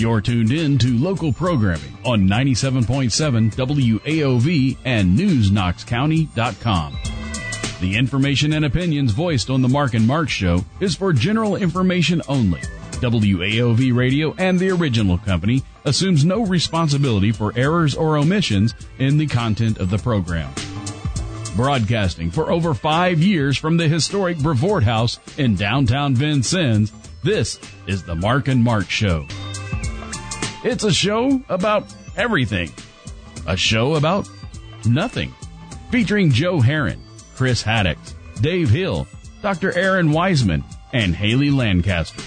You're tuned in to local programming on 97.7 WAOV and NewsKnoxCounty.com. The information and opinions voiced on the Mark and Mark Show is for general information only. WAOV Radio and the original company assumes no responsibility for errors or omissions in the content of the program. Broadcasting for over five years from the historic Brevoort House in downtown Vincennes, this is the Mark and Mark Show. It's a show about everything. A show about nothing. Featuring Joe Herron, Chris Haddocks, Dave Hill, Dr. Aaron Wiseman, and Haley Lancaster.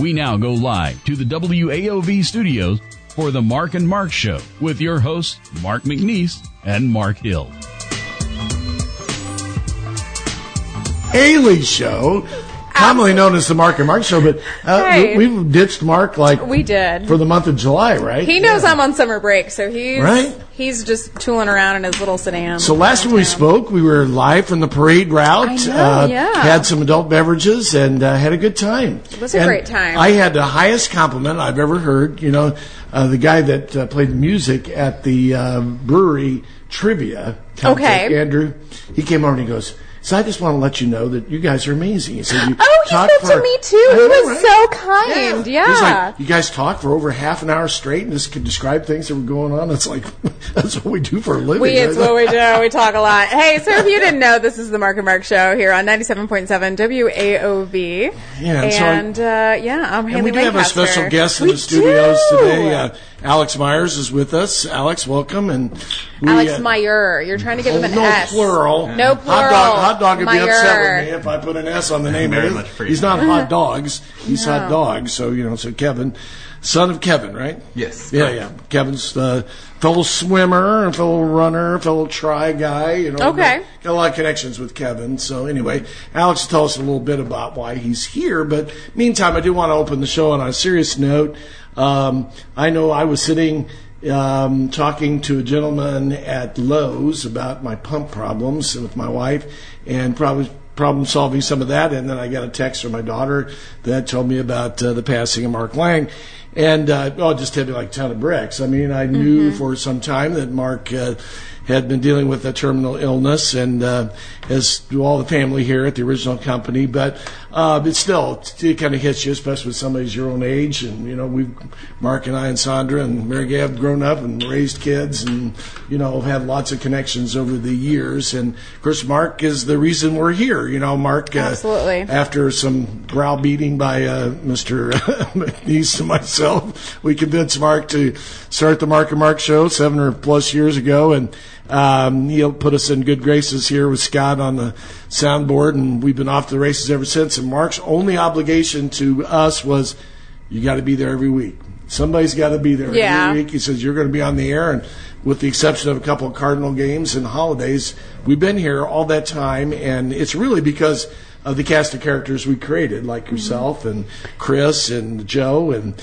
We now go live to the WAOV studios for the Mark and Mark Show with your hosts, Mark McNeese and Mark Hill. Haley Show, commonly known as the Mark and Mark Show, but uh, Hey. we, ditched Mark like We did. for the month of July, right? He knows Yeah. I'm on summer break, so he's Right. he's just tooling around in his little sedan. So last time we spoke, we were live from the parade route. Know, uh, yeah. Had some adult beverages and uh, had a good time. It was a great time. I had the highest compliment I've ever heard. You know, uh, the guy that uh, played the music at the uh, brewery trivia. contest, Okay. Andrew. He came over and he goes. So I just want to let you know that you guys are amazing. You Oh, he said for- to me too. He was right? so kind. Yeah. He's like, you guys talk for over half an hour straight and just could describe things that were going on. It's like, that's what we do for a living. we, it's what we do. We talk a lot. Hey, so if you didn't know, this is the Mark and Mark Show here on 97.7 WAOV. Yeah, and so I- uh, yeah, I'm Haley And we do have a special guest in We the studios do. today. Uh, Alex Myers is with us. Alex, welcome. And we, Alex uh, Meyer. You're trying to give oh, him an no S. plural. No Hot plural. Dog, hot dog would be upset with me if I put an S on the name Very much He's not hot dogs. He's hot dogs. So you know, so Kevin, son of Kevin, right? Yes, Yeah, correct. yeah. Kevin's uh, fellow swimmer, a fellow runner, fellow try guy. You know, Okay. got, got a lot of connections with Kevin. So anyway, Alex will tell us a little bit about why he's here. But meantime, I do want to open the show on a serious note. Um, I know I was sitting um, talking to a gentleman at Lowe's about my pump problems with my wife, and probably problem solving some of that. And then I got a text from my daughter that told me about uh, the passing of Mark Lang. And uh, oh, it just hit me like a ton of bricks. I mean, I knew for some time that Mark uh, had been dealing with a terminal illness, and uh, as do all the family here at the original company. But uh, but still, it kind of hits you, especially with somebody's your own age. And you know, we, Mark and I and Sandra and Mary Gay have grown up and raised kids, and you know, have had lots of connections over the years. And of course, Mark is the reason we're here. You know, Mark. Uh, Absolutely. After some browbeating by uh, Mr. McNeese and myself, we convinced Mark to start the Mark and Mark show seven or plus years ago, and um, he'll put us in good graces here with Scott on the soundboard, and we've been off to the races ever since. And Mark's only obligation to us was, you got to be there every week. Somebody's got to be there Yeah. every week. He says you're going to be on the air, and with the exception of a couple of Cardinal games and holidays, we've been here all that time, and it's really because of the cast of characters we created, like yourself and Chris and Joe and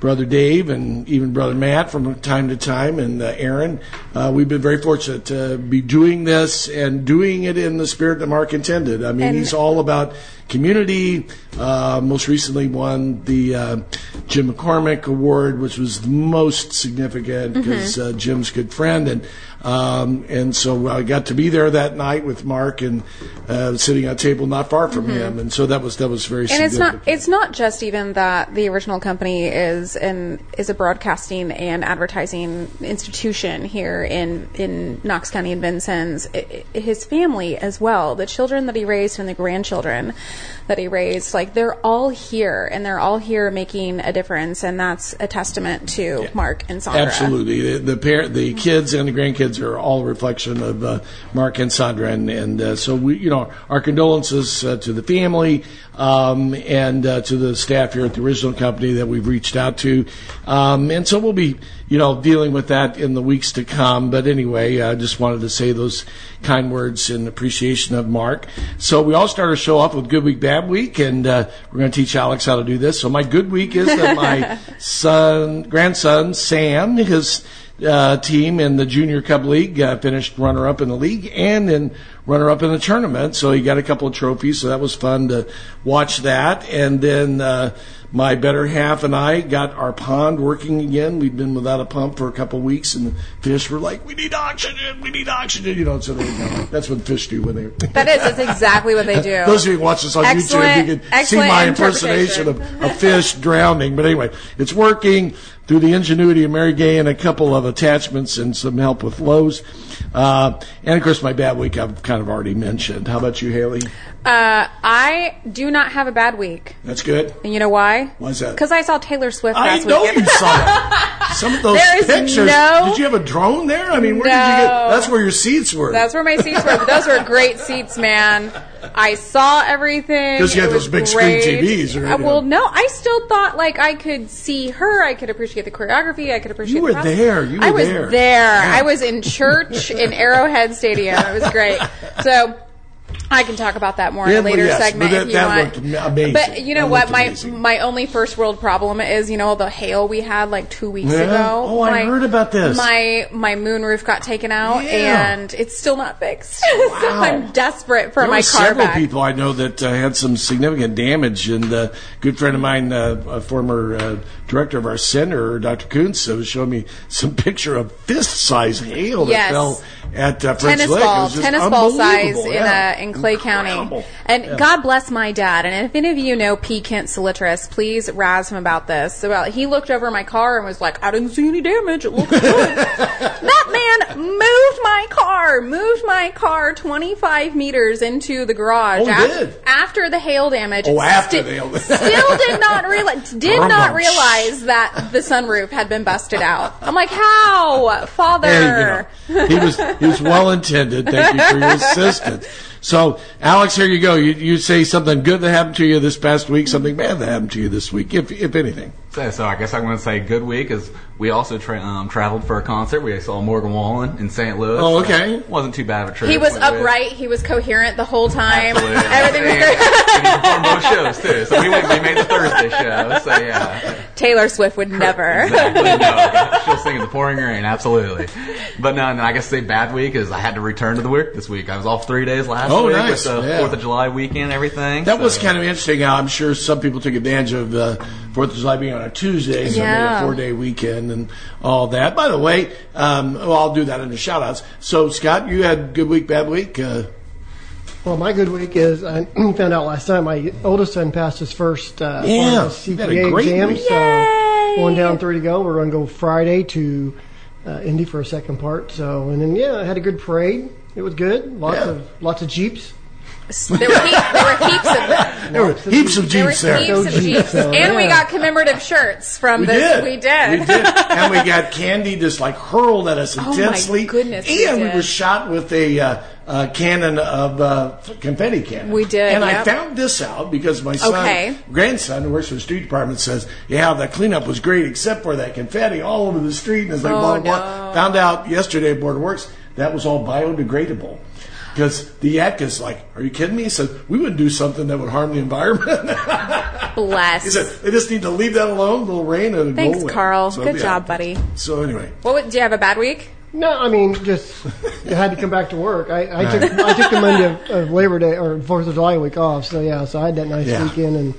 brother Dave and even brother Matt from time to time and uh, Aaron. Uh, we've been very fortunate to be doing this and doing it in the spirit that Mark intended. I mean, And- he's all about community. Uh, most recently won the uh, Jim McCormick Award, which was the most significant because uh, Jim's good friend, and um, and so I got to be there that night with Mark and uh, sitting at a table not far from him, and so that was that was very and it's not it's not just even that the original company is an is a broadcasting and advertising institution here in in Knox County and Vincennes. I- I- his family as well, the children that he raised and the grandchildren that he raised, like they're all here and they're all here making a difference, and that's a testament to Mark and Sandra. Absolutely, the the, parent, the kids and the grandkids are all a reflection of uh, Mark and Sandra, and and uh, so we, you know, our condolences uh, to the family um, and uh, to the staff here at the original company that we've reached out to, um, and so we'll be, you know, dealing with that in the weeks to come. But anyway, I just wanted to say those kind words in appreciation of Mark. So we all start our show off with Good Week, Bad Week, and uh, we're going to teach Alex how to do this. So my good week is that my son, grandson Sam, his uh, team in the Junior Cub League uh, finished runner-up in the league, and in runner up in the tournament. So he got a couple of trophies. So that was fun to watch that. And then uh, my better half and I got our pond working again. We'd been without a pump for a couple of weeks, and the fish were like, "We need oxygen. We need oxygen." You know, so they, that's what fish do when they. That is. That's exactly what they do. Those of you who watch this on Excellent- YouTube, you can see my impersonation of a fish drowning. But anyway, it's working through the ingenuity of Mary Gay and a couple of attachments and some help with Lowe's. Uh, and of course, my bad week I've kind of already mentioned. How about you, Haley? Uh, I do not have a bad week. That's good. And you know why? Why's that? Because I saw Taylor Swift I last know weekend. you saw it. Some of those There is pictures. no- did you have a drone there? I mean, where did you get? No. That's where your seats were. That's where my seats were. But those were great seats, man. I saw everything. 'Cause you had It was those big screen great. TVs, right? Uh, well, no, I still thought like I could see her. I could appreciate the choreography. I could appreciate. You the were process. there. You I were was there. there. Yeah. I was in church in Arrowhead Stadium. It was great. So. I can talk about that more in a later yes, segment that- if you that want. amazing. But you know That what? My amazing. my only first world problem is you know the hail we had like two weeks Yeah? ago. Oh, I My- heard about this. My my moon roof got taken out Yeah. and it's still not fixed. so Wow. I'm desperate for There my car several back. people I know that uh, had some significant damage, and uh, a good friend of mine, uh, a former uh, director of our center, Dr. Kuntz, was showing me some picture of fist-sized hail that fell at uh, French tennis. Ball, tennis ball size in Yeah. Uh, Clay County. And Yeah. God bless my dad. And if any of you know P. Kent Solitris, please razz him about this. About he looked over my car and was like, "I didn't see any damage. It looks good." that man moved my car, moved my car 25 meters into the garage Oh, he af- did? after the hail damage. Oh, after Sti- the hail- still did not realize did not realize that the sunroof had been busted out. I'm like, how, father? Hey, you know, he was he was well intended. Thank you for your assistance. So, Alex, here you go. You, you say something good that happened to you this past week, something bad that happened to you this week, if if anything. So, so I guess I'm going to say good week is we also tra- um, traveled for a concert. We saw Morgan Wallen in St. Louis. Oh, okay. it wasn't too bad of a trip. He was Went with- upright. He was coherent the whole time. Absolutely. Everything was And- great. and he performed both shows too. So we went. We made the Thursday show. So yeah. Taylor Swift would never. Exactly. No, she'll sing in the pouring rain. Absolutely. But no, and then I guess say bad week is I had to return to the work this week. I was off three days last Oh, week nice. with the Yeah. Fourth of July weekend, everything. That was kind of interesting. I'm sure some people took advantage of the Fourth of July being on a Tuesday, so maybe a four day weekend and all that. By the way, um, well, I'll do that in the shout outs. So, Scott, you had good week, bad week? Uh, Well, my good week is I found out last night my oldest son passed his first uh, Yeah, final had a CPA great exam. week. So one down, three to go. We're going to go Friday to uh, Indy for a second part. So and then yeah, I had a good parade. It was good. Lots Yeah. of lots of jeeps. There were, heap, there were heaps of them. there were heaps of There were Jeeps there. heaps of Jeeps, Jeeps. so, And we got commemorative shirts from We this. did. We did. We did. And we got candy just like hurled at us Oh, my intensely. goodness, we And we, did. were shot with a uh, uh, cannon of uh, confetti cannon. We did, And I yep. found this out because my son, Okay. grandson, who works for the street department, says, "Yeah, the cleanup was great, except for that confetti all over the street." And it's like, Oh, blah, blah, blah. no. Found out yesterday at Board of Works that was all biodegradable. Because the yak is like, are you kidding me? He said, we wouldn't do something that would harm the environment. Bless. He said they just need to leave that alone. A little rain and it'll Thanks, go away. Carl. So, Good yeah. job, buddy. So anyway, What would, do you have a bad week? No, I mean just I had to come back to work. I, I took I took the Monday of, of Labor Day or Fourth of July week off. So yeah, so I had that nice Yeah. weekend and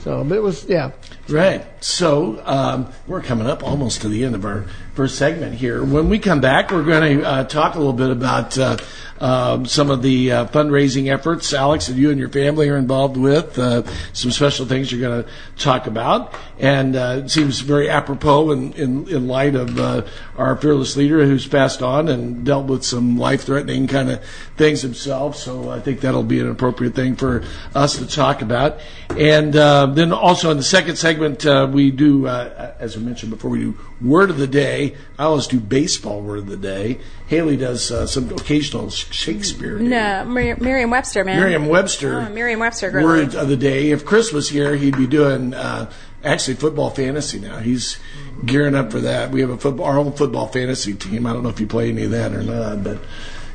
so but it was yeah. right. So um, we're coming up almost to the end of our first segment here. When we come back, we're going to uh, talk a little bit about uh, um, some of the uh, fundraising efforts, Alex, that you and your family are involved with. Uh, some special things you're going to talk about, and uh, it seems very apropos in in, in light of uh, our fearless leader who's passed on and dealt with some life-threatening kind of things himself. So I think that'll be an appropriate thing for us to talk about. And uh, then also in the second segment, uh, we do, uh, as I mentioned before, we do word of the day. I always do baseball word of the day. Haley does uh, some occasional Shakespeare. No, Mer- Merriam-Webster, man. Merriam-Webster. Oh, Merriam-Webster girl. Word of the day. If Chris was here, he'd be doing uh, actually football fantasy now. He's gearing up for that. We have a football, our own football fantasy team. I don't know if you play any of that or not, but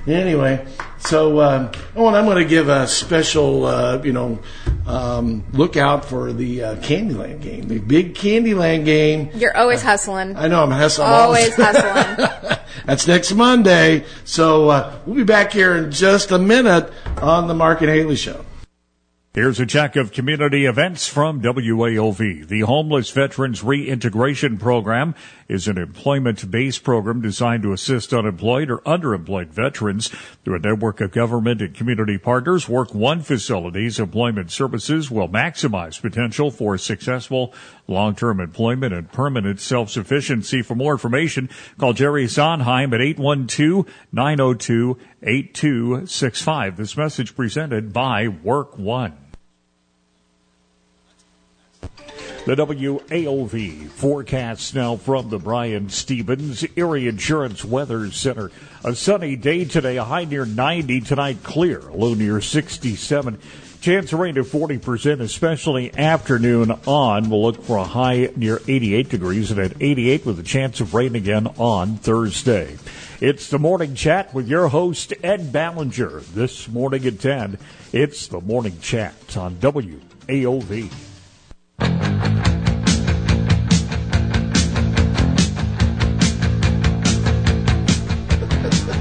anyway. So, um, oh, and I'm going to give a special, uh, you know, um, look out for the uh, Candyland game, the big Candyland game. You're always hustling. I know I'm hustling. Always hustling. That's next Monday. So uh, we'll be back here in just a minute on the Mark and Haley Show. Here's a check of community events from WAOV. The Homeless Veterans Reintegration Program is an employment-based program designed to assist unemployed or underemployed veterans through a network of government and community partners. Work One Facilities Employment Services will maximize potential for successful long-term employment and permanent self-sufficiency. For more information, call Jerry Sonheim at 812-902-8265. This message presented by Work One. The WAOV forecast now from the Brian Stevens Erie Insurance Weather Center. A sunny day today, a high near 90 tonight, clear, low near 67. Chance of rain at 40%, especially afternoon on. We'll look for a high near 88 degrees and at 88 with a chance of rain again on Thursday. It's the morning chat with your host, Ed Ballinger. This morning at 10, it's the morning chat on WAOV.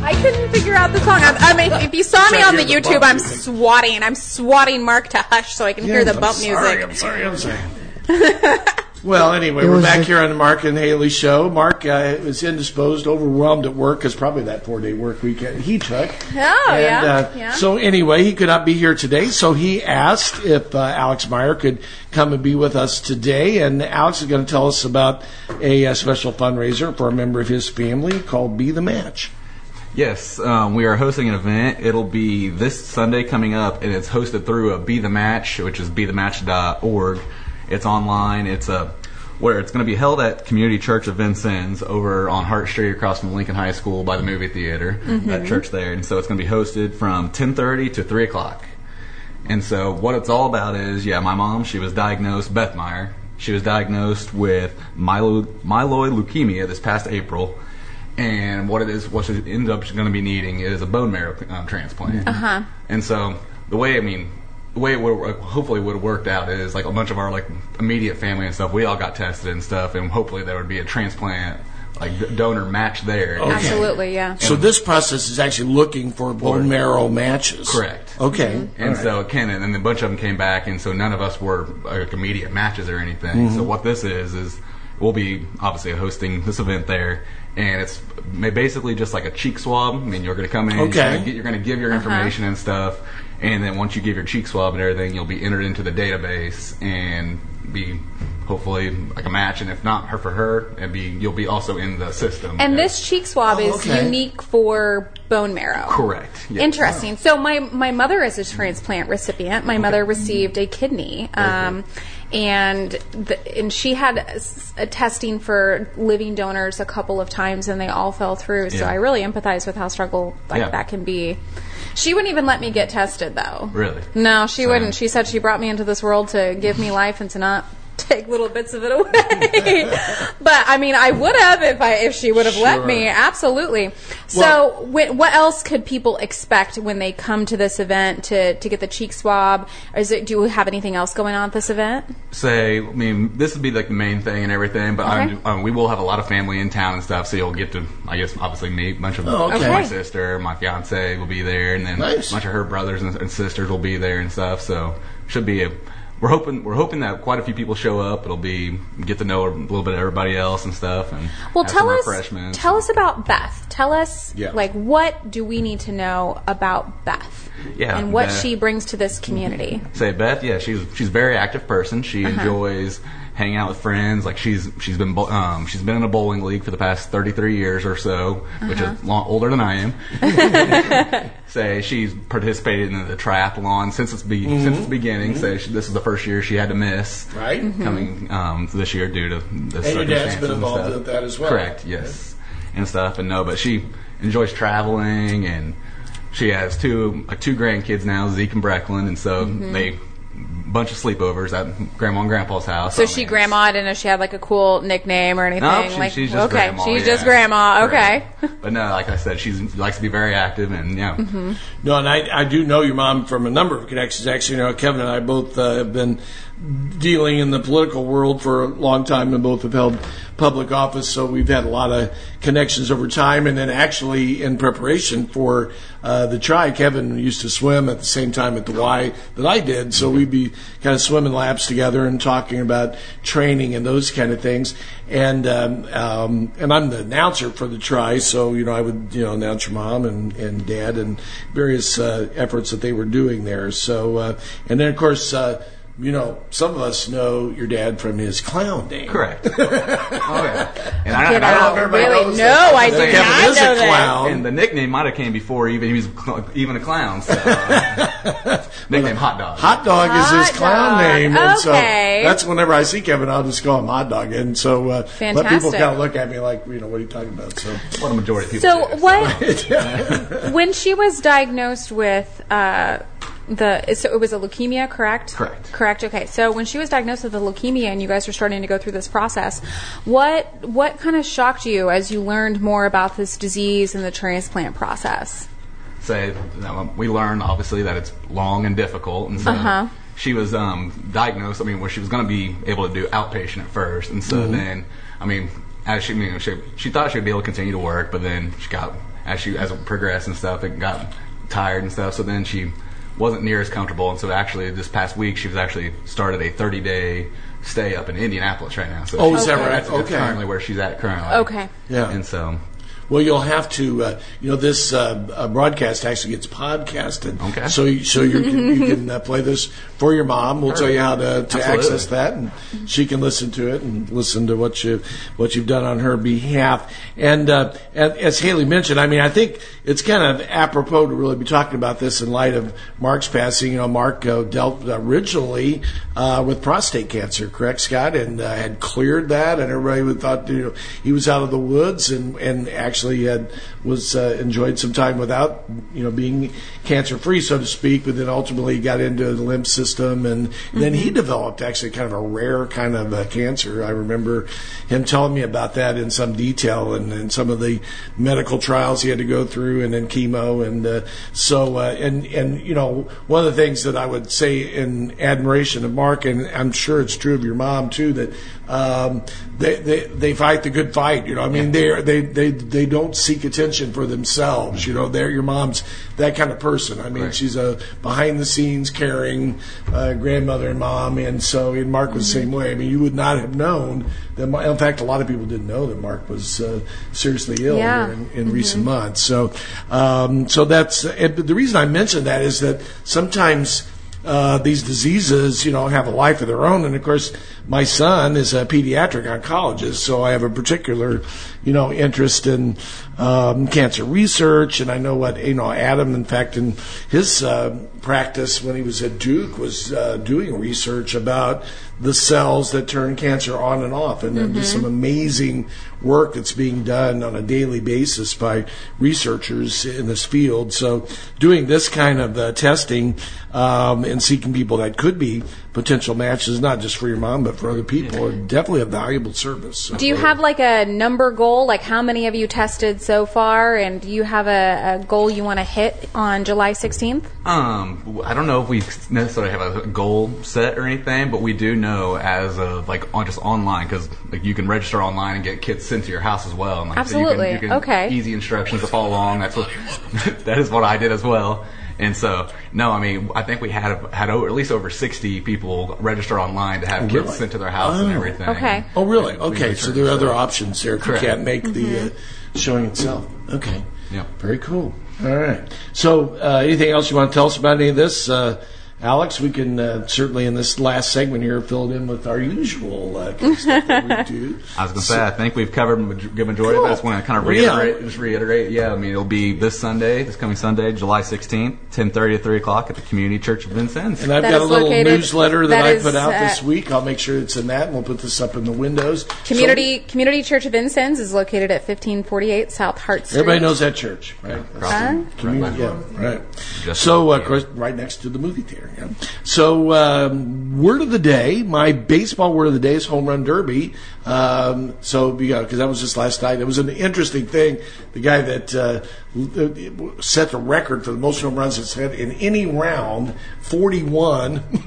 I couldn't figure out the song. I, I mean, if you saw me Try on the hear the YouTube, bump I'm music. swatting. I'm swatting Mark to hush so I can hear the I'm bump sorry, music. I'm sorry, I'm sorry. well, anyway, It we're back a- here on the Mark and Haley show. Mark uh, was indisposed, overwhelmed at work because probably that four day work weekend he took. Oh, And, yeah, uh, yeah. So anyway, he could not be here today, so he asked if uh, Alex Meyer could come and be with us today. And Alex is going to tell us about a, uh special fundraiser for a member of his family called Be the Match. Yes, um, we are hosting an event. It'll be this Sunday coming up, and it's hosted through a Be the Match, which is be the bethematch.org. It's online. It's a where it's going to be held at Community Church of Vincennes over on Hart Street, across from Lincoln High School by the movie theater. That church there, and so it's going to be hosted from 10:30 to 3 o'clock. And so what it's all about is, yeah, my mom, she was diagnosed, Beth Meyer, she was diagnosed with myelo- myeloid leukemia this past April. And what it is, what she ends up going to be needing is a bone marrow um, transplant. Uh-huh. And so the way, I mean, the way it would, hopefully would have worked out is like a bunch of our like immediate family and stuff, we all got tested and stuff, and hopefully there would be a transplant, like donor match there. Absolutely, yeah. So this process is actually looking for bone marrow matches. Correct. Okay. Mm-hmm. And so Ken and then a bunch of them came back, and so none of us were like immediate matches or anything. Mm-hmm. So what this is is we'll be obviously hosting this event there, and it's basically just like a cheek swab. I mean, you're going to come in, Okay. you're gonna get- you're going to give your uh-huh. information and stuff, and then once you give your cheek swab and everything, you'll be entered into the database and be hopefully like a match. And if not her for her, and be you'll be also in the system. And this cheek swab is okay. unique for bone marrow. correct. Yes. Interesting. So my my mother is a transplant recipient. My mother received a kidney, um, and the, and she had a, s- a testing for living donors a couple of times, and they all fell through. So Yeah. I really empathize with how struggle like Yeah. that can be. She wouldn't even let me get tested, though. Really? No, she Same. wouldn't. She said she brought me into this world to give me life and to not take little bits of it away. but I mean, I would have if I if she would have let me. Absolutely. So, when, what else could people expect when they come to this event to to get the cheek swab? Is it? Do we have anything else going on at this event? say, I mean, this would be like the main thing and everything, but Okay. I'm, um, we will have a lot of family in town and stuff, so you'll get to, I guess, obviously meet a bunch of Oh, okay. my sister, my fiance will be there, and then Nice. a bunch of her brothers and, and sisters will be there and stuff. So should be a. We're hoping we're hoping that quite a few people show up. It'll be get to know a little bit of everybody else and stuff. And Well, tell us. Tell us about Beth. Tell us, Yeah. like, what do we need to know about Beth? Yeah, and what Beth. she brings to this community. Say Beth, yeah, she's she's a very active person. She Uh-huh. enjoys hanging out with friends. Like she's she's been um, she's been in a bowling league for the past thirty three years or so, which Uh-huh. is long, older than I am. Say she's participated in the triathlon since its be- since its beginning. Say she, this is the first year she had to miss. Right. Mm-hmm. Coming um, this year due to the And your dad's circumstances been involved stuff. with that as well. Correct. Yes. And stuff. And no, but she enjoys traveling and she has two like two grandkids now, Zeke and Brecklin, and so Mm-hmm. they bunch of sleepovers at Grandma and Grandpa's house. So I she mean, grandma didn't know she had like a cool nickname or anything. No, she, like she's just okay, grandma. she's yeah. just grandma. Okay. But no, like I said, she likes to be very active, and yeah, Mm-hmm. No, and I, I do know your mom from a number of connections. Actually, you know, Kevin and I both uh, have been dealing in the political world for a long time and both have held public office. So we've had a lot of connections over time. And then actually in preparation for uh, the try, Kevin used to swim at the same time at the Y that I did. So we'd be kind of swimming laps together and talking about training and those kind of things. And um, um, and I'm the announcer for the try, so you know I would you know announce your mom and, and dad and various uh, efforts that they were doing there. So uh, and then of course. Uh, you know, some of us know your dad from his clown name. correct. oh yeah, and I, Get and I out. don't everybody Really? knows No, that. I That did Kevin not is a know that. clown. And the nickname might have came before even he was cl- even a clown. So, uh, nickname Hot Dog. Hot dog is his clown dog. name, and so Okay. that's whenever I see Kevin, I'll just call him Hot Dog, and so uh, but people kind of look at me like, you know, what are you talking about? So what a majority of people. So say, what? when she was diagnosed with uh, the, so it was a leukemia, correct? Correct. Correct. Okay. So when she was diagnosed with the leukemia, and you guys were starting to go through this process, what what kind of shocked you as you learned more about this disease and the transplant process? say um, we learned obviously that it's long and difficult, and so Uh-huh. she was um, diagnosed. I mean, where she was going to be able to do outpatient at first, and so then, I mean, as she, I mean, she she thought she would be able to continue to work, but then she got as she as it progressed and stuff, it got tired and stuff. So then she wasn't near as comfortable, and so actually this past week she was actually started a 30 day stay up in Indianapolis right now. So Oh, she's- is that right? That's Okay. currently where she's at currently. Okay. Yeah. And so Well, you'll have to, uh, you know, this uh, uh, broadcast actually gets podcasted. Okay. So, you, so you can, you can uh, play this for your mom. We'll tell you how to, to access that, and she can listen to it and listen to what you what you've done on her behalf. And, uh, as Haley mentioned, I mean, I think it's kind of apropos to really be talking about this in light of Mark's passing. You know, Mark uh, dealt originally uh, with prostate cancer, correct, Scott, and uh, had cleared that, and everybody would thought you know he was out of the woods, and and actually had was uh, enjoyed some time without you know being cancer free, so to speak. But then ultimately got into the lymph system, and then he developed actually kind of a rare kind of uh, cancer. I remember him telling me about that in some detail, and, and some of the medical trials he had to go through, and then chemo, and uh, so uh, and and you know one of the things that I would say in admiration of Mark, and I'm sure it's true of your mom too, that um, they, they they fight the good fight. You know, I mean they they they they don't seek attention for themselves. You know, they're your mom's that kind of person. I mean, Right. she's a behind the scenes caring uh, grandmother and mom, and so and Mark was the same way. I mean, you would not have known that. Mar- In fact, a lot of people didn't know that Mark was uh, seriously ill Yeah. here in, in recent months. So, um, so that's and the reason I mention that is that sometimes uh, these diseases, you know, have a life of their own. And of course, my son is a pediatric oncologist, so I have a particular, you know, interest in um, cancer research. And I know what you know, Adam, in fact, in his uh, practice when he was at Duke, was uh, doing research about the cells that turn cancer on and off, and then just some amazing work that's being done on a daily basis by researchers in this field. So, doing this kind of uh, testing um, and seeking people that could be potential matches, not just for your mom but for other people, are definitely a valuable service. So, Do you have like a number goal? Like how many have you tested so far? And do you have a, a goal you want to hit on July 16th? Um, I don't know if we necessarily have a goal set or anything, but we do know as of like on just online because like you can register online and get kits sent to your house as well. And, like, so you can- Absolutely. you can, Okay. Easy instructions to follow along. That's what that is what I did as well. And so, no, I mean, I think we had had over, at least over sixty people register online to have kits really? sent to their house and Oh. everything. Okay. Oh, really? We Okay, so there are other so- options there if you can't make the uh, showing itself. Okay. Yeah. Very cool. All right. So, uh, anything else you want to tell us about any of this? Uh, Alex, we can uh, certainly in this last segment here fill it in with our usual uh, kind of stuff that we do. I was going to say, I think we've covered a good majority of it. I just want to kind of Well, yeah. reiterate, just reiterate. Yeah, I mean, it'll be this Sunday, this coming Sunday, July 16th, 10.30 to 3 o'clock at the Community Church of Vincennes. And I've That got a little located- newsletter that, that I is, put out this uh, week. I'll make sure it's in that, and we'll put this up in the windows. Community Community Church of Vincennes is located at 1548 South Hart Street. everybody knows that church, right? Across the- Community, yeah, right. Just- so, uh, of course, right next to the movie theater. So, um, word of the day. My baseball word of the day is home run derby. Um, so, because that was just last night. It was an interesting thing. The guy that uh, set the record for the most home runs that's hit in any round, 41,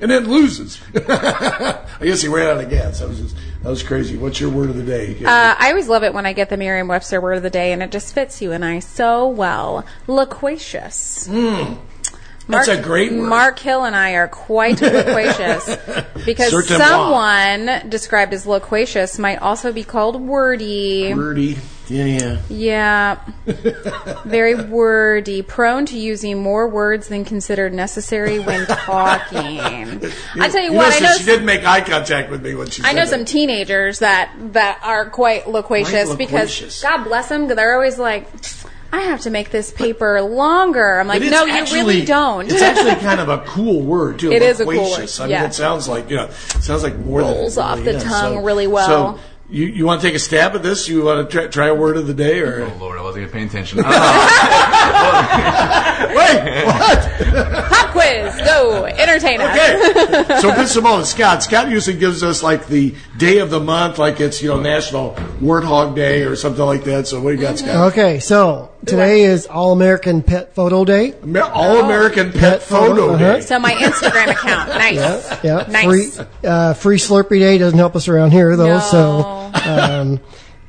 and then loses. I guess he ran out of gas. That was just, that was crazy. What's your word of the day? Uh, I always love it when I get the Merriam-Webster word of the day, and it just fits you and I so well. Loquacious. That's a great word. Mark Hill and I are quite loquacious because Certainement. someone described as loquacious might also be called wordy. Wordy. Yeah, yeah. Yeah. Very wordy, prone to using more words than considered necessary when talking. I tell you, what, I noticed know she some, didn't make eye contact with me when she I know that. some teenagers that that are quite loquacious, Quite because. God bless them, because they're always like, I have to make this paper longer. I'm like, But it's no, you really don't. It's actually kind of a cool word too. It is a cool word, I mean, yeah. it sounds like you know, it sounds like more than Rolls off really the is. tongue So- really well. So you, you want to take a stab at this? You want to try, try a word of the day or Oh Lord, I wasn't even paying attention. Uh, wait? What? Pop quiz, go, entertain us. Okay. so Miss Simone, Scott. Scott usually gives us like the day of the month, like it's you know National Warthog Day or something like that. So what do you got, Scott? Okay, so today is All American Pet Photo Day. Amer- All American Pet, Pet Photo photo, uh-huh. Day. So my Instagram account, nice. Yeah, Nice. free uh, free Slurpee Day doesn't help us around here though. No. So um,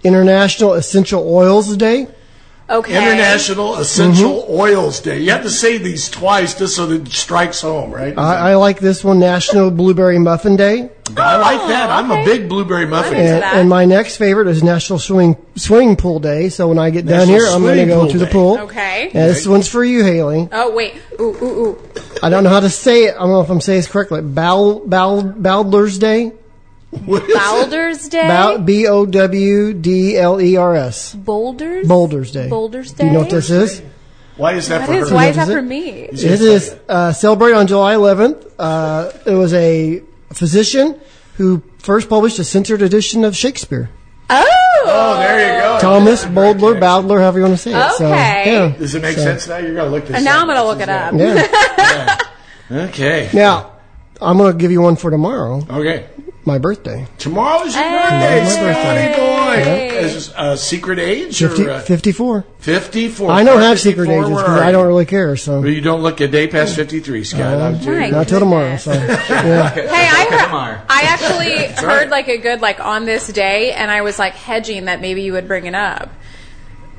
International Essential Oils Day. Okay. International Essential Mm-hmm. Oils Day. You have to say these twice just so that it strikes home, right? I, I like this one, National Blueberry Muffin Day. I like that. I'm a big blueberry muffin. And, and my next favorite is National Swing Swimming Pool Day. So when I get down here, I'm going to go to the Day. pool. Okay. And this one's for you, Haley. Oh wait. Ooh ooh ooh. I don't know how to say it. I don't know if I'm saying this correctly. Bow, Bow, Bowdler's Day. What is? Bowdler's Day. B O W D L E R S. Boulders. Bowdler's Day. Bowdler's Day. Do you know what this is? Why is that What for is? her? Why is that Is it? for me? It is uh, celebrated on July 11th. Uh, it was a physician who first published a censored edition of Shakespeare. Oh. Oh, there you go. Thomas That's a great Bowdler, however you want to say it. So, Okay. yeah. Does it make sense now? You're going to look this up. And now up. I'm gonna look it up. Yeah. Okay. now, I'm going to give you one for tomorrow, Okay. My birthday. Tomorrow's your Hey. birthday, Tomorrow's my Scotty boy. Hey. Is this a secret age 50, or uh, 54. 54? I don't have secret 54, ages where because are I don't you? really care. So But you don't look a day past 53, Scott. I'm too- My not till tomorrow. So yeah. Hey, I Okay, heard, tomorrow. I actually heard like a good like on this day, and I was like hedging that maybe you would bring it up.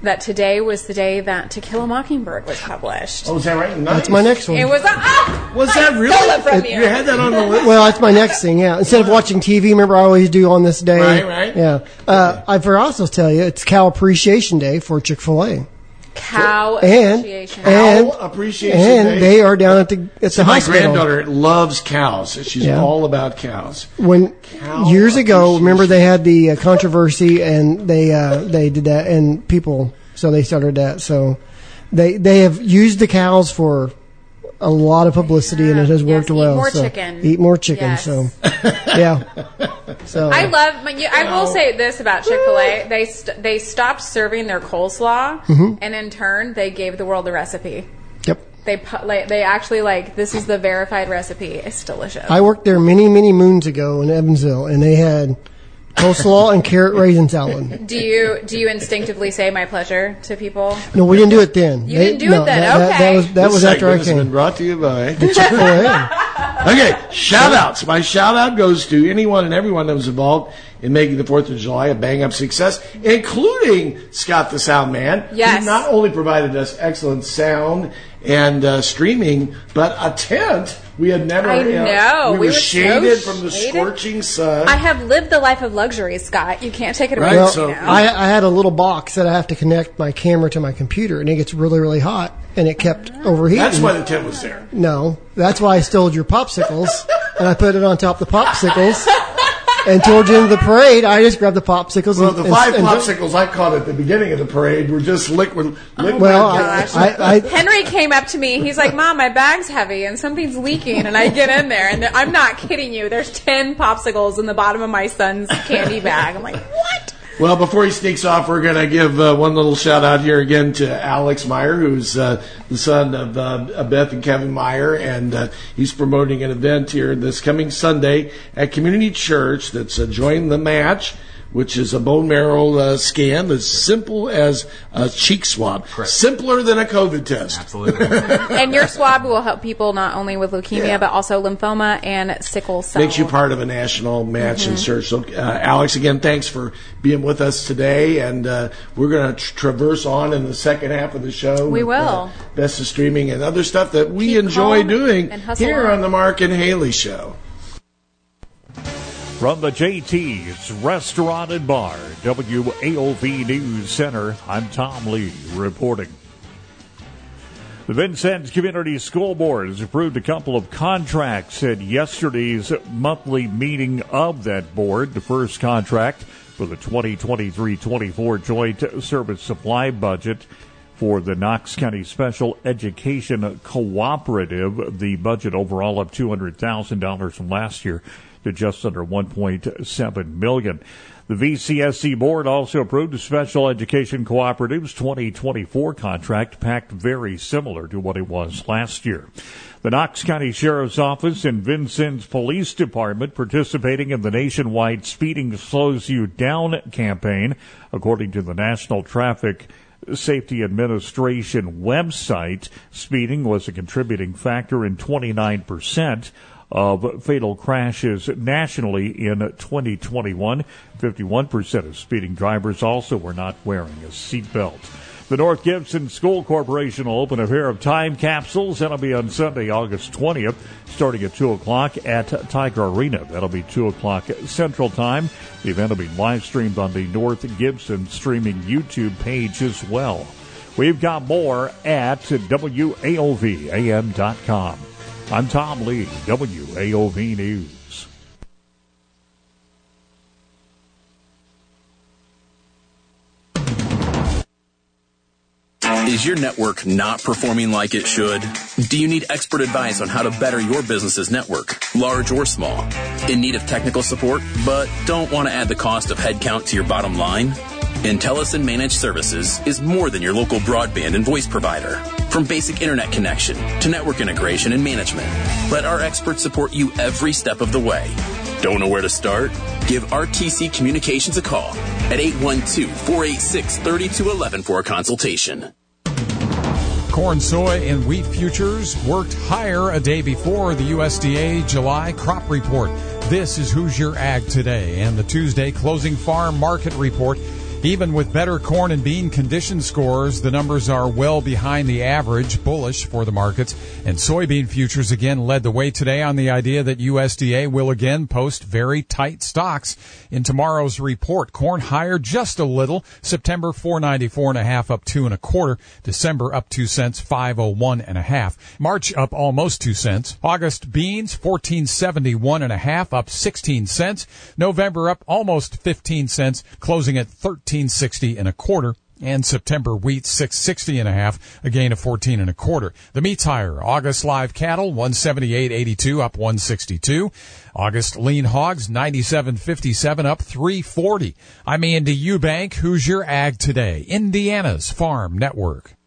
That today was the day that To Kill a Mockingbird was published. Oh, is that right? Nice. That's my next one. It was a, ah, Was I that really? stole it from It- you. you had that on the list? Well, that's my next thing. Yeah, instead of watching TV, remember I always do on this day. Right, right. Yeah, uh, I forgot also to tell you it's Cow Appreciation Day for Chick Fil A, Cow and appreciation. and Cow Appreciation and Day. they are down at the at the my hospital. granddaughter loves cows. She's Yeah. all about cows. When Cow years ago, remember they had the uh, controversy and they uh, they did that and people so they started that so they they have used the cows for a lot of publicity and it has Yes, worked eat well. more so, chicken. Eat more chicken. Yes. So yeah. So I love. but you- I will say this about Chick Fil A: they st- they stopped serving their coleslaw, Mm-hmm. and in turn, they gave the world the recipe. yep. They pu- like, they actually like this is the verified recipe. It's delicious. I worked there many, many moons ago in Evansville, and they had coleslaw and carrot raisin salad. do you do you instinctively say my pleasure to people? No, we didn't do it then. You They- didn't do no, it then, That, that- that okay. was that This was after I segment has been brought to you by. Okay, shout outs. My shout out goes to anyone and everyone that was involved in making the 4th of July a bang up success, including Scott the Sound Man. Yes. Who not only provided us excellent sound and uh, streaming, but a tent we had never. I you know. We, We were were so shaded from the shaded. scorching sun. I have lived the life of luxury, Scott. You can't take it away. Right, from Well, so- me now. I, I had a little box that I have to connect my camera to my computer, and it gets really, really hot, and it kept overheating. That's why the tent was there. No, that's why I stole your popsicles, and I put it on top of the popsicles. And towards the end of the parade, I just grabbed the popsicles. Well, and, the five and- popsicles I caught at the beginning of the parade were just liquid. liquid Well, I. I, I, Henry came up to me. He's like, "Mom, my bag's heavy and something's leaking." And I get in there, and I'm not kidding you. There's ten popsicles in the bottom of my son's candy bag. I'm like, "What?" Well, before he sneaks off, we're going to give uh, one little shout out here again to Alex Meyer, who's uh, the son of uh, Beth and Kevin Meyer, and uh, he's promoting an event here this coming Sunday at Community Church that's uh, Join the Match which is a bone marrow uh, scan as simple as a cheek swab. Correct. Simpler than a COVID test. Absolutely. and your swab will help people not only with leukemia Yeah. but also lymphoma and sickle cell. Makes you part of a national match and search. So, uh, Alex, again, thanks for being with us today. And uh, we're going to tr- traverse on in the second half of the show. We with, will. Uh, best of streaming and other stuff that we Keep enjoy doing here on. on the Mark and Haley Show. From the JT's Restaurant and Bar, WAOV News Center, I'm Tom Lee reporting. The Vincennes Community School Board has approved a couple of contracts at yesterday's monthly meeting of that board. The first contract for the 2023-24 Joint Service Supply Budget for the Knox County Special Education Cooperative. The budget overall of $200,000 from last year to just under 1.7 million. The VCSC board also approved the Special Education Cooperative's 2024 contract, packed very similar to what it was last year. The Knox County Sheriff's Office and Vincennes Police Department participating in the nationwide Speeding Slows You Down campaign, according to the National Traffic Safety Administration website. Speeding was a contributing factor in 29% of fatal crashes nationally in 2021. 51% of speeding drivers also were not wearing a seatbelt. The North Gibson School Corporation will open a pair of time capsules. That'll be on Sunday, August 20th, starting at 2 o'clock at Tiger Arena. That'll be 2 o'clock Central Time. The event will be live streamed on the North Gibson streaming YouTube page as well. We've got more at WAOVAM.com. I'm Tom Lee, WAOV News. Is your network not performing like it should? Do you need expert advice on how to better your business's network, large or small? In need of technical support, but don't want to add the cost of headcount to your bottom line? Intellison Managed Services is more than your local broadband and voice provider. From basic internet connection to network integration and management, let our experts support you every step of the way. Don't know where to start? Give RTC Communications a call at 812-486-3211 for a consultation. Corn, soy, and wheat futures worked higher a day before the USDA July crop report. This is Hoosier Ag Today and the Tuesday closing farm market report. Even with better corn and bean condition scores, the numbers are well behind the average, bullish for the markets. And soybean futures again led the way today on the idea that USDA will again post very tight stocks in tomorrow's report. Corn higher just a little. September 494 and a half up two and a quarter. December up two cents, 501 and a half. March up almost two cents. August beans 1471 and a half up 16 cents. November up almost 15 cents, closing at 1360 and a quarter and September wheat 660 and a half, a gain of 14 and a quarter. The meat's higher. August live cattle 178.82 up 162. August lean hogs 97.57 up 340. I'm Andy Eubank. Hoosier Ag Today? Indiana's Farm Network.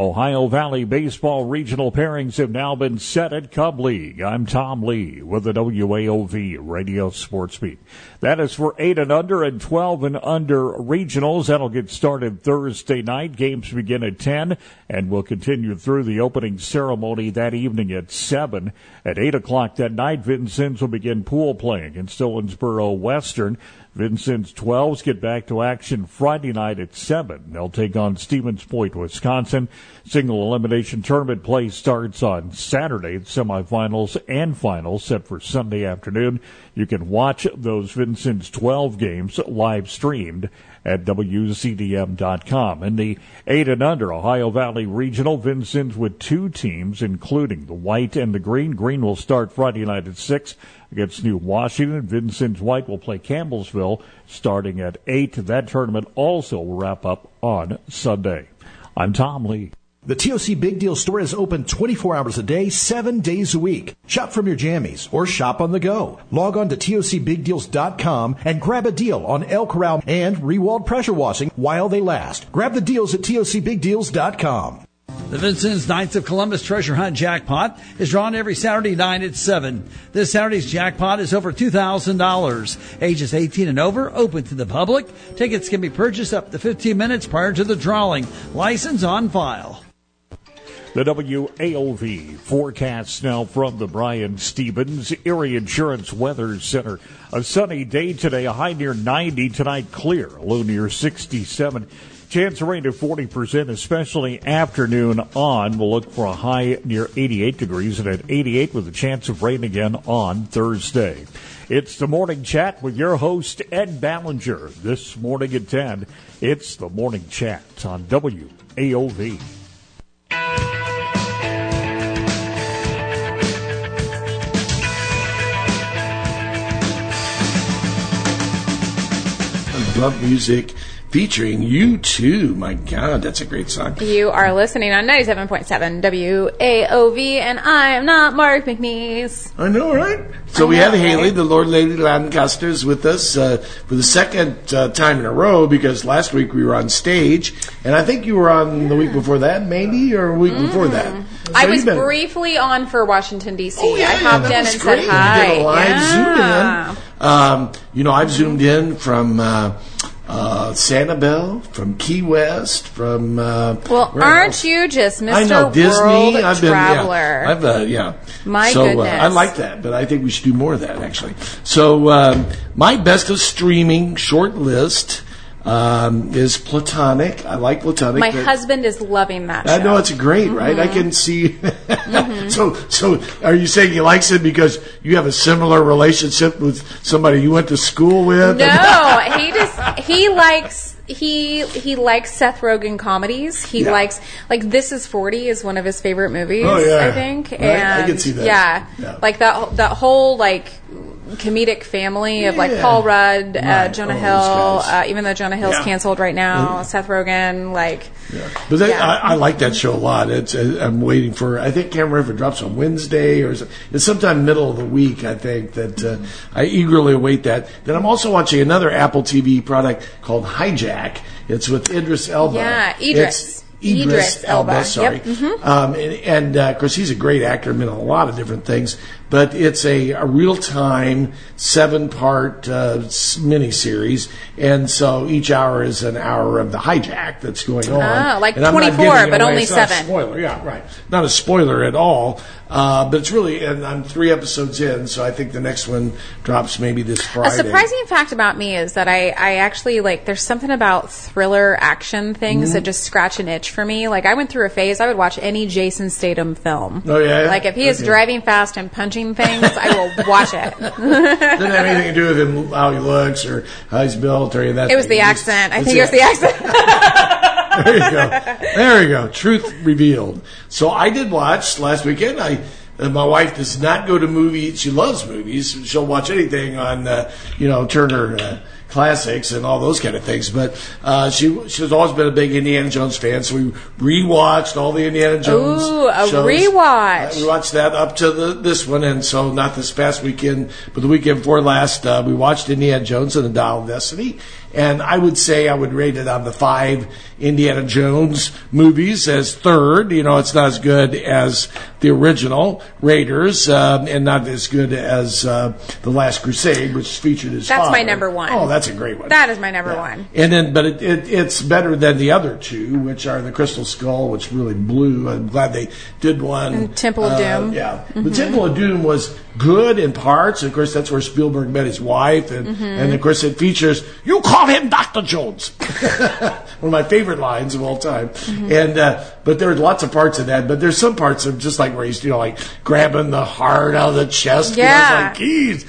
Ohio Valley baseball regional pairings have now been set at Cub League. I'm Tom Lee with the WAOV Radio Sports Beat. That is for 8 and under and 12 and under regionals. That'll get started Thursday night. Games begin at 10 and will continue through the opening ceremony that evening at 7. At 8 o'clock that night, Vincennes will begin pool play against Owensboro Western. Vincennes 12s get back to action Friday night at 7. They'll take on Stevens Point, Wisconsin. Single elimination tournament play starts on Saturday. Semifinals and finals set for Sunday afternoon. You can watch those Vincennes 12 games live streamed at WCDM.com. In the 8 and under Ohio Valley Regional, Vincennes with two teams, including the white and the green. Green will start Friday night at 6 against New Washington. Vincennes White will play Campbellsville starting at 8. That tournament also will wrap up on Sunday. I'm Tom Lee. The TOC Big Deal store is open 24 hours a day, 7 days a week. Shop from your jammies or shop on the go. Log on to TOCBigDeals.com and grab a deal on El Corral and Rewald pressure washing while they last. Grab the deals at TOCBigDeals.com. The Vincennes Knights of Columbus Treasure Hunt Jackpot is drawn every Saturday night at 7. This Saturday's jackpot is over $2,000. Ages 18 and over, open to the public. Tickets can be purchased up to 15 minutes prior to the drawing. License on file. The WAOV forecast now from the Brian Stevens Erie Insurance Weather Center. A sunny day today, a high near 90 tonight, clear, low near 67. Chance of rain to 40%, especially afternoon on. We'll look for a high near 88 degrees and at 88 with a chance of rain again on Thursday. It's the morning chat with your host, Ed Ballinger. This morning at 10, it's the morning chat on WAOV. Love music featuring U2. My God, that's a great song. You are listening on 97.7 WAOV, and I am not Mark McNeese. I know, right? So I we know, have Haley, right? the Lord Lady Lancasters, with us uh, for the second uh, time in a row because last week we were on stage, and I think you were on the week before that, maybe, or a week before that. So Mm. I was briefly on for Washington D.C. Oh, yeah, I yeah, hopped in and great. said You hi. did a live yeah. zoom in. Um, you know, I've zoomed in from uh, uh, Sanibel, from Key West, from. Uh, Well, aren't else? you just Mr. I know Disney. World I've been, Traveler? yeah, I've, uh, yeah. My so, goodness. Uh, I like that, but I think we should do more of that actually. So, um, my best of streaming short list um, is Platonic. I like Platonic. My husband is loving that show. I know it's great, right? I can see. so, so are you saying he likes it because you have a similar relationship with somebody you went to school with? No, he just he likes he he likes Seth Rogen comedies. He Yeah. likes like This Is Forty is one of his favorite movies. Oh, yeah. I think. Right, I can And, see that. Yeah, Yeah. like that that whole like comedic family of like Yeah. Paul Rudd, uh, Jonah Oh, Hill. Uh, even though Jonah Hill's Yeah. canceled right now, Mhm. Seth Rogen like. But that, Yeah. I, I like that show a lot. It's uh, I'm waiting for. I think can't remember if it drops on Wednesday or it's sometime middle of the week. I think that uh, I eagerly await that. Then I'm also watching another Apple TV product called Hijack. It's with Idris Elba. Yeah, Idris. It's Idris, Idris Elba. Elba. Sorry. Yep, mhm. Um, and and uh, of course he's a great actor. Been in a lot of different things. But it's a, a real time seven part uh, miniseries, and so each hour is an hour of the hijack that's going on. Ah, like And 24, but only It's not a seven. spoiler, yeah, right. Not a spoiler at all. Uh, but it's really, and I'm three episodes in, so I think the next one drops maybe this Friday. A surprising fact about me is that I, I actually like there's something about thriller action things Mhm. that just scratch an itch for me. Like I went through a phase I would watch any Jason Statham film. Oh, yeah? Like if he is Okay. driving fast and punching things, I will watch it. Doesn't have anything to do with him, how he looks or how he's built or that. It was thing. the accent. I think it was the accent. there you go. There you go. Truth revealed. So I did watch last weekend. I uh, my wife does not go to movies. She loves movies. She'll watch anything on uh, you know Turner uh, classics and all those kind of things. But uh, she she's always been a big Indiana Jones fan. So we rewatched all the Indiana Jones. Ooh, a shows. rewatch. Uh, we watched that up to the, this one, and so not this past weekend, but the weekend before last, uh, we watched Indiana Jones and the Dial of Destiny. And I would say I would rate it on the five Indiana Jones movies as third. You know, it's not as good as the original Raiders, um, and not as good as uh, the Last Crusade, which featured his That's my number one. Oh, that's a great one. That is my number one. And then, but it, it, it's better than the other two, which are the Crystal Skull, which really blew. I'm glad they did one. And Temple of Uh, Doom. Yeah, the Mhm. Temple of Doom was good in parts. Of course, that's where Spielberg met his wife, and Mhm. and of course it features you call him Doctor Jones, one of my favorite lines of all time. Mm-hmm. And uh, but there's lots of parts of that. But there's some parts of just like where he's you know like grabbing the heart out of the chest. You know, Yeah. like.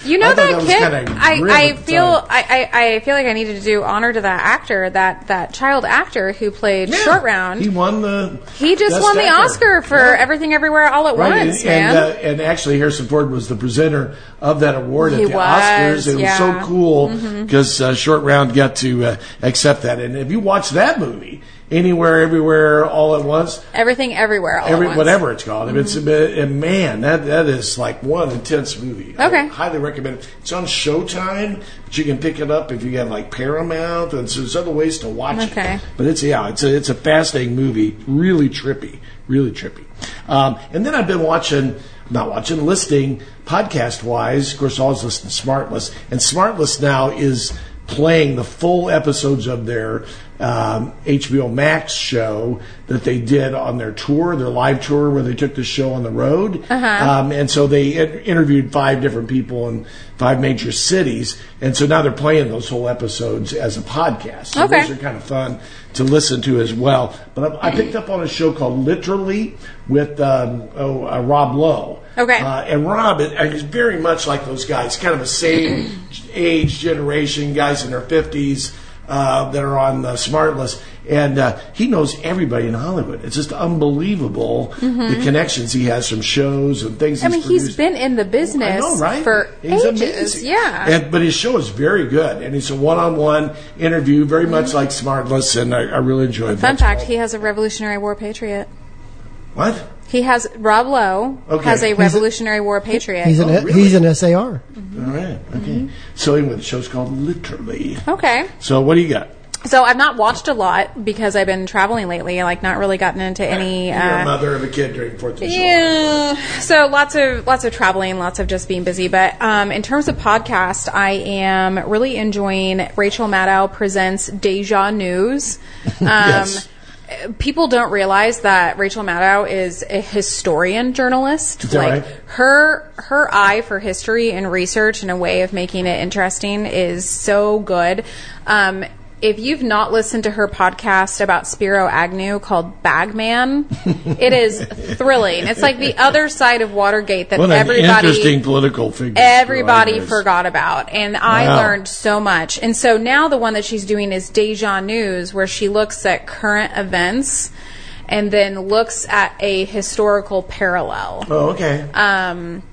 You know I thought that, kid. I, I feel. I, I, I feel like I needed to do honor to that actor, that that child actor who played Short Round. He won the. He just won the Actor. Oscar for Everything Everywhere All at Right, Once, and, man. and, uh, and actually Harrison Ford was the presenter of that award He at the was, Oscars. It was so cool because uh, Short Round got to uh, accept that. And if you watch that movie, Anywhere, Everywhere, All at Once, Everything, everywhere, all every at once. whatever it's called. If it's and man, that that is like one intense movie. I Okay. highly recommend it. It's on Showtime, but you can pick it up if you have like Paramount, and so there's other ways to watch Okay. it. But it's yeah, it's a it's a fascinating movie, really trippy, really trippy. Um, and then I've been watching, not watching, listening podcast wise. Of course, I always listen to Smartless, and Smartless now is playing the full episodes of their HBO Max show that they did on their tour, their live tour, where they took the show on the road. Uh-huh. Um, and so they interviewed five different people in five major cities, and so now they're playing those whole episodes as a podcast. So Okay. those are kind of fun to listen to as well. But I, I picked up on a show called Literally with um, oh, uh, Rob Lowe. Okay. Uh, and Rob is, is very much like those guys, kind of the same age generation, guys in their 50s uh, that are on the Smartless. And uh, he knows everybody in Hollywood. It's just unbelievable the Mhm. connections he has from shows and things I mean, produced. he's been in the business know, right? for He's ages. amazing. Yeah. And, but his show is very good, and it's a one-on-one interview, very much like Smartless, and I, I really enjoyed Fun that. fact: he has a Revolutionary War patriot. What? He has Rob Lowe Okay. has a He's a- Revolutionary War patriot. He's an Oh, really? he's an SAR. All right. Okay. So anyway, the show's called Literally. Okay. So what do you got? So I've not watched a lot because I've been traveling lately. Like, not really gotten into any. You're Uh, a mother of a kid during Fourth of July. Yeah. So lots of lots of traveling, lots of just being busy. But um, in terms of podcast, I am really enjoying Rachel Maddow presents Deja News. Um, Yes. People don't realize that Rachel Maddow is a historian journalist. Is like right? her her eye for history and research and a way of making it interesting is so good. Um, if you've not listened to her podcast about Spiro Agnew called Bagman, it is thrilling. It's like the other side of Watergate that What everybody interesting political figure. everybody Spiro Agnew is. forgot about and i Wow. learned so much and so now the one that she's doing is deja news where she looks at current events and then looks at a historical parallel Oh, okay. um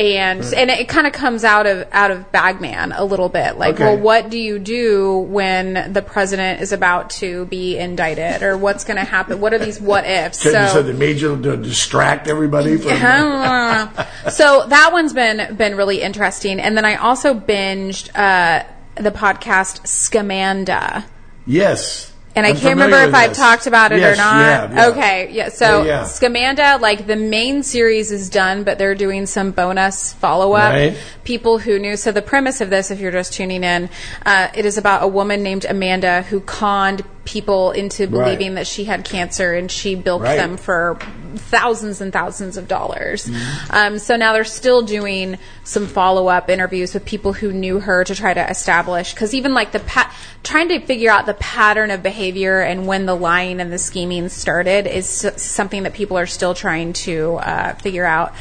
and and it kind of comes out of out of Bagman a little bit like Okay. well what do you do when the president is about to be indicted or what's going to happen what are these what ifs so said the major to distract everybody from. so that one's been been really interesting, and then I also binged uh, the podcast Scamanda. Yes. And I I'm can't remember if I've talked about it Yes, or not. have, yeah. Okay, yeah. So Yeah, yeah. Scamanda, like the main series is done, but they're doing some bonus follow up. Right. People who knew. So the premise of this, if you're just tuning in, uh, it is about a woman named Amanda who conned people into Right. believing that she had cancer, and she bilked Right. them for thousands and thousands of dollars. Mm-hmm. Um, so now they're still doing some follow up interviews with people who knew her to try to establish, because even like the pa- trying to figure out the pattern of behavior and when the lying and the scheming started is something that people are still trying to uh, figure out.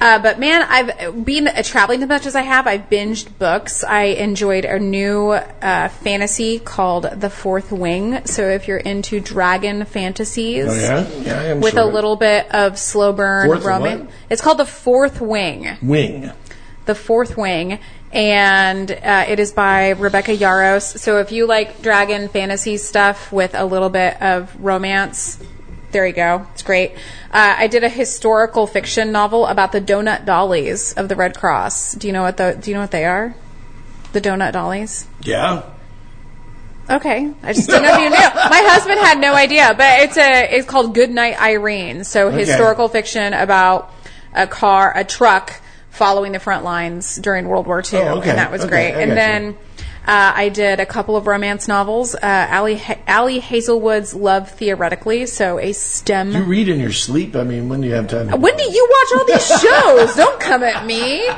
Uh, but man, I've been uh, traveling as much as I have. I've binged books. I enjoyed a new uh, fantasy called The Fourth Wing. So if you're into dragon fantasies, Oh, yeah? Yeah, I am with sort a little bit of slow burn Fourth romance. It's called The Fourth Wing. Wing. The Fourth Wing, and uh, it is by Rebecca Yarros. So if you like dragon fantasy stuff with a little bit of romance, there you go. It's great. Uh, I did a historical fiction novel about the donut dollies of the Red Cross. Do you know what the Do you know what they are? The donut dollies. Yeah. Okay, I just didn't know if you knew. My husband had no idea, but it's a it's called Goodnight Irene. So Okay. historical fiction about a car, a truck following the front lines during World War II, Oh, okay. and that was Okay, great. I and then uh, I did a couple of romance novels. Uh, Allie Ali Hazelwood's Love Theoretically, so a STEM. You read in your sleep. I mean, when do you have time? To when do you watch all these shows? Don't come at me.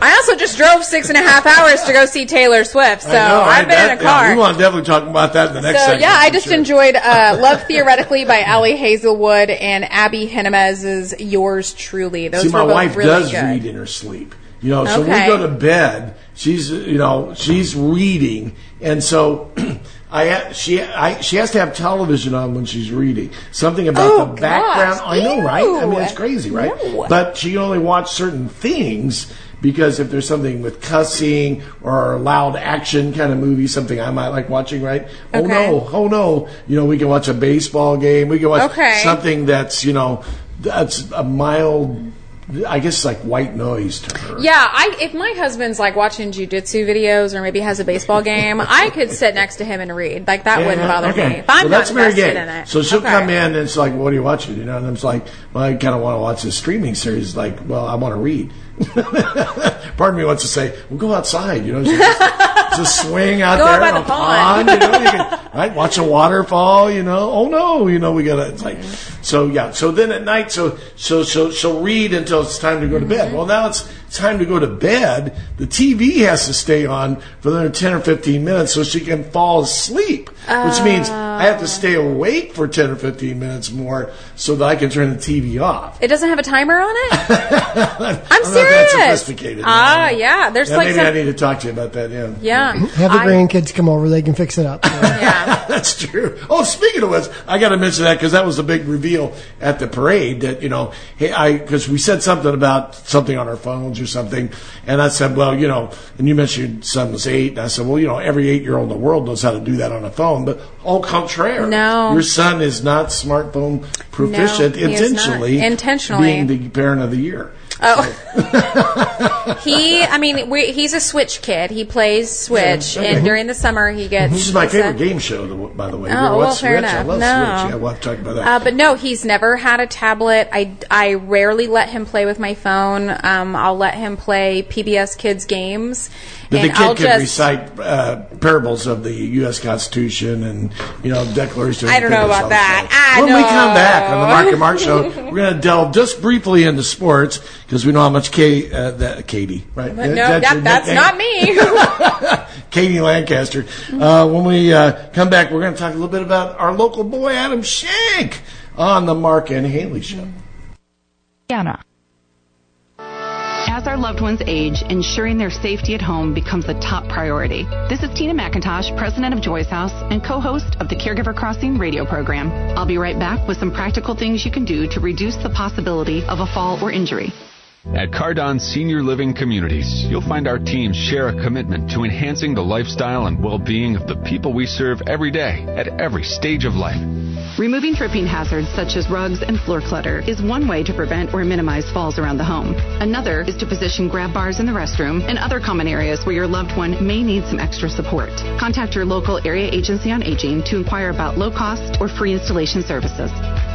I also just drove six and a half hours to go see Taylor Swift, so know, I've I- been that- in a car. Yeah, we want to definitely talk about that in the next So segment. yeah, I just sure. enjoyed uh, Love Theoretically by Ali Hazelwood and Abby Jimenez's Yours Truly. Those See, my wife really does good. read in her sleep. You know, so Okay. we go to bed. She's, you know, she's reading, and so I she I, she has to have television on when she's reading. Something about Oh, the background. gosh. I know, right? I mean, it's crazy, right? No. But she only watch certain things because if there's something with cussing or loud action kind of movie, something I might like watching, right? Oh Okay. no, oh no, you know, we can watch a baseball game. We can watch Okay. something that's you know that's a mild. I guess like white noise to her. Yeah, I if my husband's like watching jujitsu videos or maybe has a baseball game, I could sit next to him and read. Like that wouldn't Yeah, bother okay. me. If I'm well, not that's Mary invested Gay. in it. So she'll Okay. come in and it's like, what are you watching? You know, and it's like, well, I kind of want to watch this streaming series. Like, well, I want to read. Part of me wants to say, well, go outside. You know, just, just swing out Go there out by in the a pond. pond. You know, you can, right? Watch a waterfall. You know, oh no, you know, we gotta. It's like, so yeah. So then at night, so so so she'll read until it's time to go to Mm-hmm. bed. Well, now it's time to go to bed. The TV has to stay on for another ten or fifteen minutes so she can fall asleep. Which means I have to stay awake for ten or fifteen minutes more so that I can turn the TV off. It doesn't have a timer on it. I'm, I'm not that serious. sophisticated. Ah, yeah. There's Yeah, like maybe some. I need to talk to you about that. Yeah. yeah. Have the I- grandkids come over; they can fix it up. Yeah. That's true. Oh, speaking of which, I got to mention that because that was a big reveal at the parade. That you know, hey, I because we said something about something on our phones or something, and I said, well, you know, and you mentioned your son was eight, and I said, well, you know, every eight-year-old in the world knows how to do that on a phone, but au contraire, No. your son is not smartphone proficient not. intentionally, Intentionally. being the parent of the year. Oh. he, I mean, we, he's a Switch kid. He plays Switch, Yeah, okay. and during the summer he gets. This is my favorite so- game show, by the way. Oh, well, fair Switch? I enough. love No. Switch. Yeah, we'll have to talk about that. Uh, but no, he's never had a tablet. I, I rarely let him play with my phone. Um, I'll let him play PBS Kids games. But and the kid I'll can just, recite uh, parables of the U.S. Constitution and you know Declaration. of I don't know Independence, about all that. I when we know. come back on the Mark and Mark show, we're going to delve just briefly into sports because we know how much Kay, uh, that, Katie, right? But no, That's that, that's not me. Katie Lancaster. Uh, when we uh, come back, we're going to talk a little bit about our local boy Adam Schenk on the Mark and Haley show. Anna. As our loved ones age, ensuring their safety at home becomes a top priority. This is Tina McIntosh, president of Joyce House and co-host of the Caregiver Crossing radio program. I'll be right back with some practical things you can do to reduce the possibility of a fall or injury. At Cardon Senior Living Communities, you'll find our teams share a commitment to enhancing the lifestyle and well-being of the people we serve every day at every stage of life. Removing tripping hazards such as rugs and floor clutter is one way to prevent or minimize falls around the home. Another is to position grab bars in the restroom and other common areas where your loved one may need some extra support. Contact your local area agency on aging to inquire about low cost or free installation services.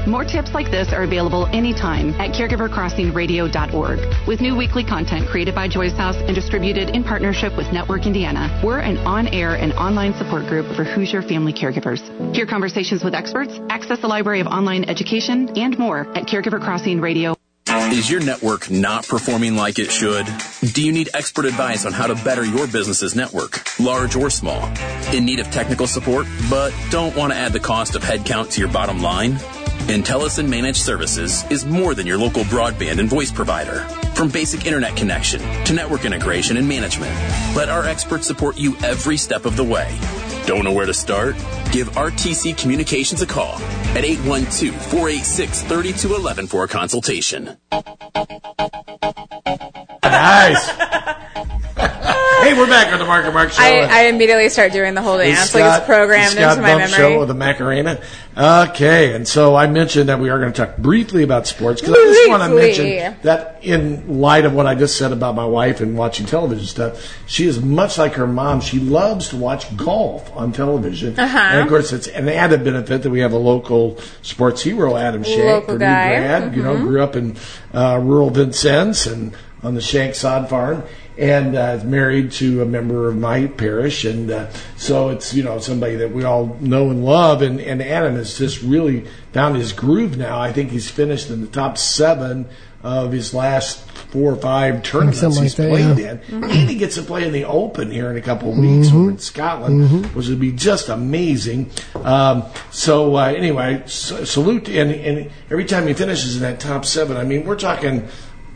More tips like this are available anytime at caregivercrossingradio.org. With new weekly content created by Joyce House and distributed in partnership with Network Indiana, we're an on-air and online support group for Hoosier family caregivers. Hear conversations with experts, access the library of online education, and more at Caregiver Crossing Radio. Is your network not performing like it should? Do you need expert advice on how to better your business's network, large or small? In need of technical support, but don't want to add the cost of headcount to your bottom line? Intellison Managed Services is more than your local broadband and voice provider. From basic internet connection to network integration and management, let our experts support you every step of the way. Don't know where to start? Give RTC Communications a call at 812-486-3211 for a consultation. Nice. hey, we're back on the Mark and Mark show. I, I immediately start doing the whole dance like it's programmed Scott into my Bump memory. show with the Macarena. Okay, and so I mentioned that we are going to talk briefly about sports because I just want to mention that in light of what I just said about my wife and watching television stuff, she is much like her mom. She loves to watch golf on television, Uh-huh. and of course, it's an added benefit that we have a local sports hero, Adam Schenk, Local Purdue guy. grad. You know, Mhm. grew up in uh, rural Vincennes and on the Schenk Sod Farm, and uh, is married to a member of my parish, and uh, so it's you know somebody that we all know and love, and, and Adam has just really found his groove now. I think he's finished in the top seven of his last four or five tournaments something he's like that, played yeah. in, and he gets to play in the Open here in a couple of weeks over in Scotland, Mhm. which would be just amazing. Um, so uh, anyway, s- salute and, and every time he finishes in that top seven, I mean we're talking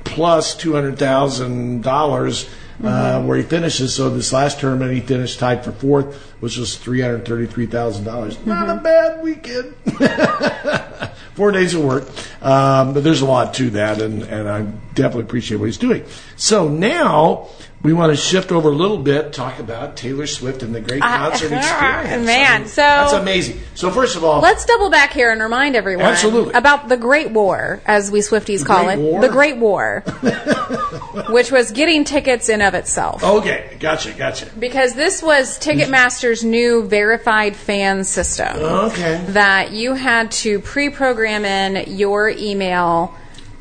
plus two hundred thousand dollars uh, where he finishes. So this last tournament, he finished tied for fourth, which was three hundred thirty-three thousand dollars. Not a bad weekend. Four days of work, um, but there's a lot to that, and, and I definitely appreciate what he's doing. So now we want to shift over a little bit, talk about Taylor Swift and the great Uh, concert experience. man, I mean, so- that's amazing. So first of all, Let's double back here and remind everyone Absolutely. about the Great War, as we Swifties call Great it. War? The Great War, which was getting tickets in of itself. okay, gotcha, gotcha. Because this was Ticketmaster's new verified fan system. Okay. That you had to pre program in your email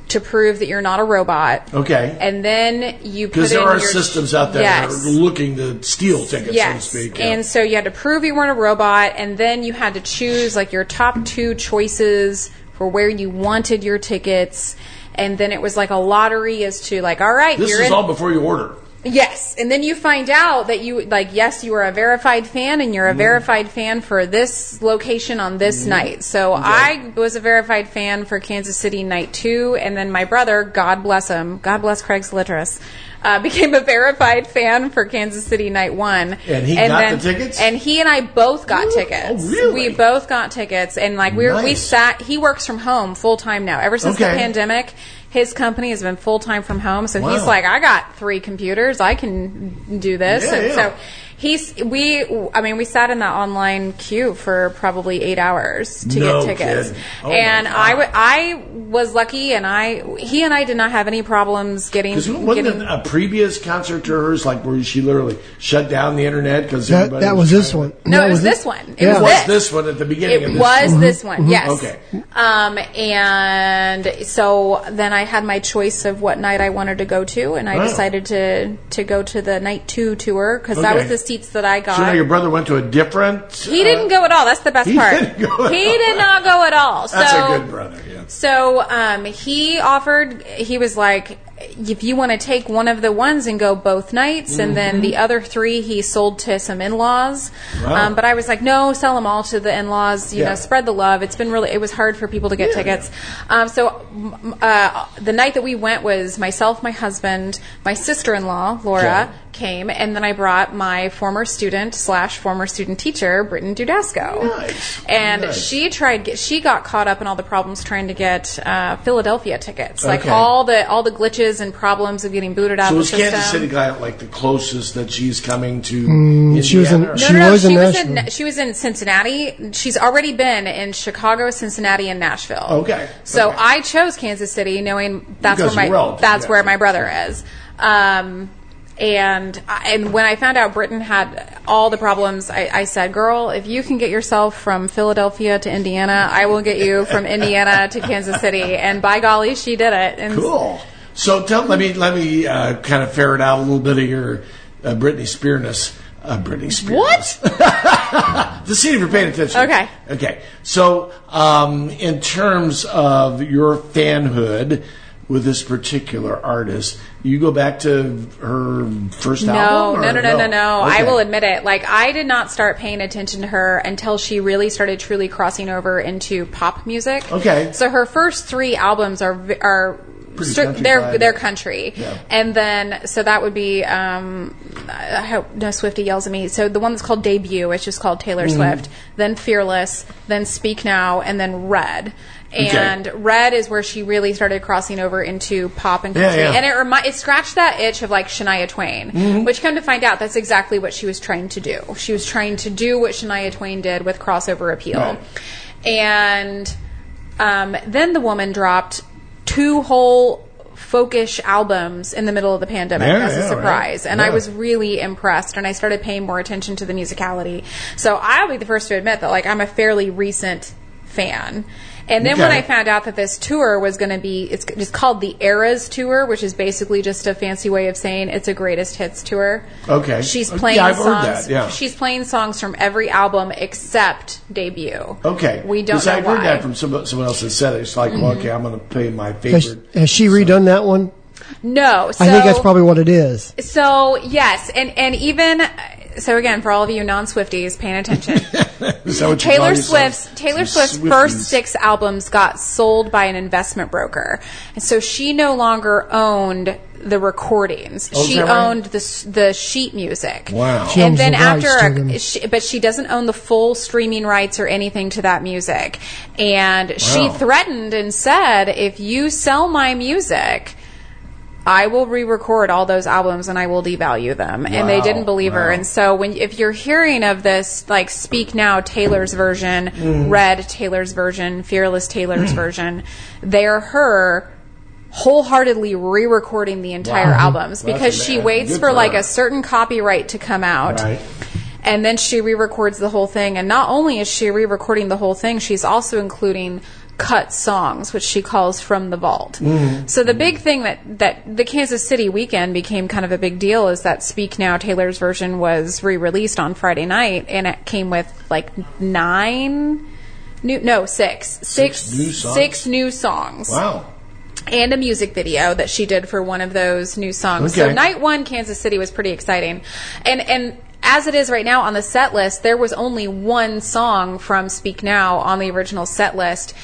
to prove that you're not a robot. Okay. And then you put Because in there are your- systems out there Yes. that are looking to steal tickets, Yes. so to speak. yeah. And so you had to prove you weren't a robot, and then you had to choose like your top two choices for where you wanted your tickets. And then it was like a lottery as to like, all right, this you're is in. all before you order. Yes, and then you find out that you like yes, you are a verified fan and you're a verified fan for this location on this night. So I was a verified fan for Kansas City night 2 and then my brother, God bless him, God bless Craig Slitris, uh, became a verified fan for Kansas City night 1. And he got the tickets? And he and I both got tickets. oh, really? We both got tickets and like we were, we sat he works from home full time now. Ever since the pandemic, his company has been full time from home, so he's like, I got three computers, I can do this. Yeah, and yeah. so he's we I mean we sat in that online queue for probably eight hours to No get tickets. Oh, my and God. I w- I was lucky and I he and I did not have any problems getting Because wasn't getting a previous concert to hers, like where she literally shut down the internet because That, that was this one. No, That it was it? this one. It Yeah. was was this. this one at the beginning of It this. was this one, yes. Okay. Um, and so then I had my choice of what night I wanted to go to, and I Wow. decided to to go to the night two tour because that was the seats that I got. So now your brother went to a different. he didn't go at all. That's the best he part. didn't go at he all. did not go at all. That's so, a good brother. Yeah. so um, he offered. He was like, if you want to take one of the ones and go both nights, and then the other three he sold to some in-laws. Mm-hmm. Wow. Um, but I was like, no, sell them all to the in-laws. You Yeah. know, spread the love. It's been really. It was hard for people to get Yeah. tickets. Um, so uh, the night that we went was myself, my husband, my sister-in-law Laura. Came and then I brought my former student slash former student teacher, Britton Dudasco, Nice. and Nice. she tried. Get, she got caught up in all the problems trying to get uh, Philadelphia tickets, like Okay. all the all the glitches and problems of getting booted out So of was the system. Kansas City guy like the closest that she's coming to? Mm, she was in- Indiana, she no, no, no. was in she was in she was in Cincinnati. She's already been in Chicago, Cincinnati, and Nashville. Okay. So Okay. I chose Kansas City, knowing that's Because where my relative, that's yeah. where my brother is. Um, and and when I found out Britton had all the problems, I, I said, "Girl, if you can get yourself from Philadelphia to Indiana, I will get you from Indiana to Kansas City." And by golly, she did it. And Cool. So tell let me let me uh, kind of ferret out a little bit of your uh, Britney Spears. Uh, Britney Spears. What? to see if you're paying attention. Okay. Okay. So, um, in terms of your fanhood with this particular artist, you go back to her first No, album. no, no, no, no, no, no. I will admit it. Like, I did not start paying attention to her until she really started truly crossing over into pop music. Okay. So her first three albums are are Pretty stri- country they're vibe. they're country, Yeah. and then so that would be um, I hope no Swifty yells at me. So the one that's called Debut, it's just called Taylor Mm-hmm. Swift. Then Fearless, then Speak Now, and then Red. Okay. And Red is where she really started crossing over into pop and Yeah, country, yeah. and it remi- it scratched that itch of like Shania Twain, Mm-hmm. which come to find out that's exactly what she was trying to do. She was trying to do what Shania Twain did with crossover appeal, Right. and um, then the woman dropped two whole folkish albums in the middle of the pandemic Yeah, as a yeah, surprise. Right. and i was really impressed and i started paying more attention to the musicality. So i'll be the first to admit that like i'm a fairly recent fan and then when I found out that this tour was going to be, it's just called the Eras Tour, which is basically just a fancy way of saying it's a greatest hits tour. Okay. She's playing Yeah, playing I've heard songs. that, yeah. She's playing songs from every album except debut. Okay. We don't 'Cause know I've why. Mm-hmm. heard that from someone, someone else that said it. It's like, well, okay, I'm going to play my Has, favorite. has she redone that one? No, so I think that's probably what it is. so yes, and and even so again for all of you non Swifties paying attention, Is that what you call Taylor yourself? Swift's Taylor Some Swift's first six albums got sold by an investment broker, and so she no longer owned the recordings. Oh, she that right? owned the the sheet music. Wow. She and owns then the after, a, she, but she doesn't own the full streaming rights or anything to that music. And she threatened and said, if you sell my music. I will re-record all those albums and I will devalue them. And they didn't believe her. And so when if you're hearing of this like Speak Now Taylor's version, Mm. Red Taylor's version, Fearless Taylor's version, they're her wholeheartedly re-recording the entire Wow. albums because that's she waits Good for for like her. a certain copyright to come out. Right. And then she re-records the whole thing. And not only is she re-recording the whole thing, she's also including cut songs, which she calls from the vault. Mm. So the big thing that, that the Kansas City weekend became kind of a big deal is that Speak Now Taylor's version was re-released on Friday night and it came with like nine new, no, six, six, new songs? six new songs Wow. and a music video that she did for one of those new songs. So night one, Kansas City was pretty exciting, and and as it is right now on the set list, there was only one song from Speak Now on the original set list.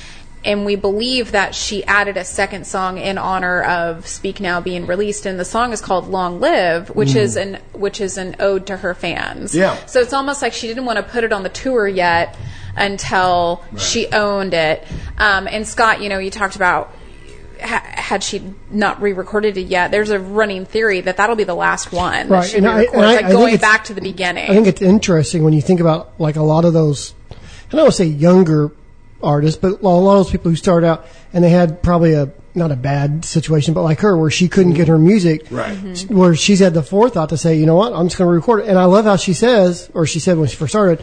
And we believe that she added a second song in honor of Speak Now being released, and the song is called "Long Live," which is an which is an ode to her fans. Yeah. So it's almost like she didn't want to put it on the tour yet until she owned it. Um, and Scott, you know, you talked about ha- had she not re-recorded it yet, there's a running theory that that'll be the last one that Right, she and I- and I- like I going back to the beginning. I think it's interesting when you think about like a lot of those, And I to say younger artists, but a lot of those people who start out and they had probably a not a bad situation, but like her where she couldn't get her music, Right. Mm-hmm. Mhm. Where she's had the forethought to say, you know what, I'm just going to record it. And I love how she says, or she said when she first started,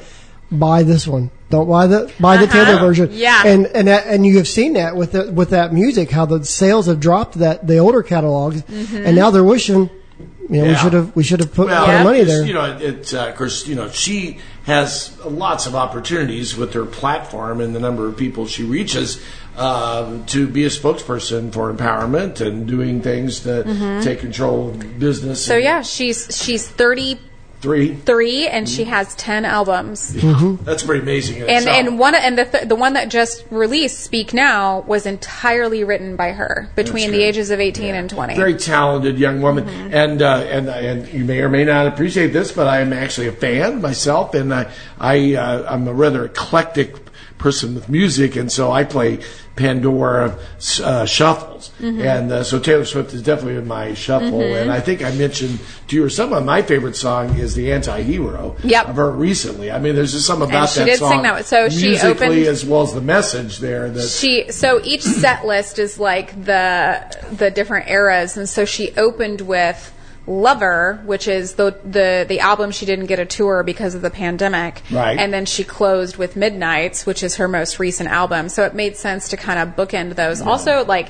buy this one. Don't buy the buy the Uh-huh. Taylor version. Yeah. And and that, and you have seen that with the, with that music, how the sales have dropped that the older catalogs, Mm-hmm. and now they're wishing. You know, we should have we should have put, Well, put our money it's, there. You know, it's uh, of course, you know, she has lots of opportunities with her platform and the number of people she reaches um, to be a spokesperson for empowerment and doing things to take control of business. Mm-hmm. so yeah, she's she's 33 three. Three, and she has 10 albums. That's pretty amazing. And itself. and one and the th- the one that just released, Speak Now, was entirely written by her between the ages of 18 and 20. very talented young woman, Mm-hmm. and uh, and and you may or may not appreciate this, but I am actually a fan myself, and I I uh, I'm a rather eclectic person with music, and so I play Pandora uh, shuffles, Mm-hmm. and uh, so Taylor Swift is definitely in my shuffle, and I think I mentioned to you or some of my favorite song is the Anti-Hero Yep. of her recently. I mean, there's just something about she that did song sing that. So she musically opened- as well as the message there that She so each set list is like the the different eras, and so she opened with Lover, which is the the the album she didn't get a tour because of the pandemic, Right. And then she closed with Midnights, which is her most recent album. So it made sense to kind of bookend those. Also, like.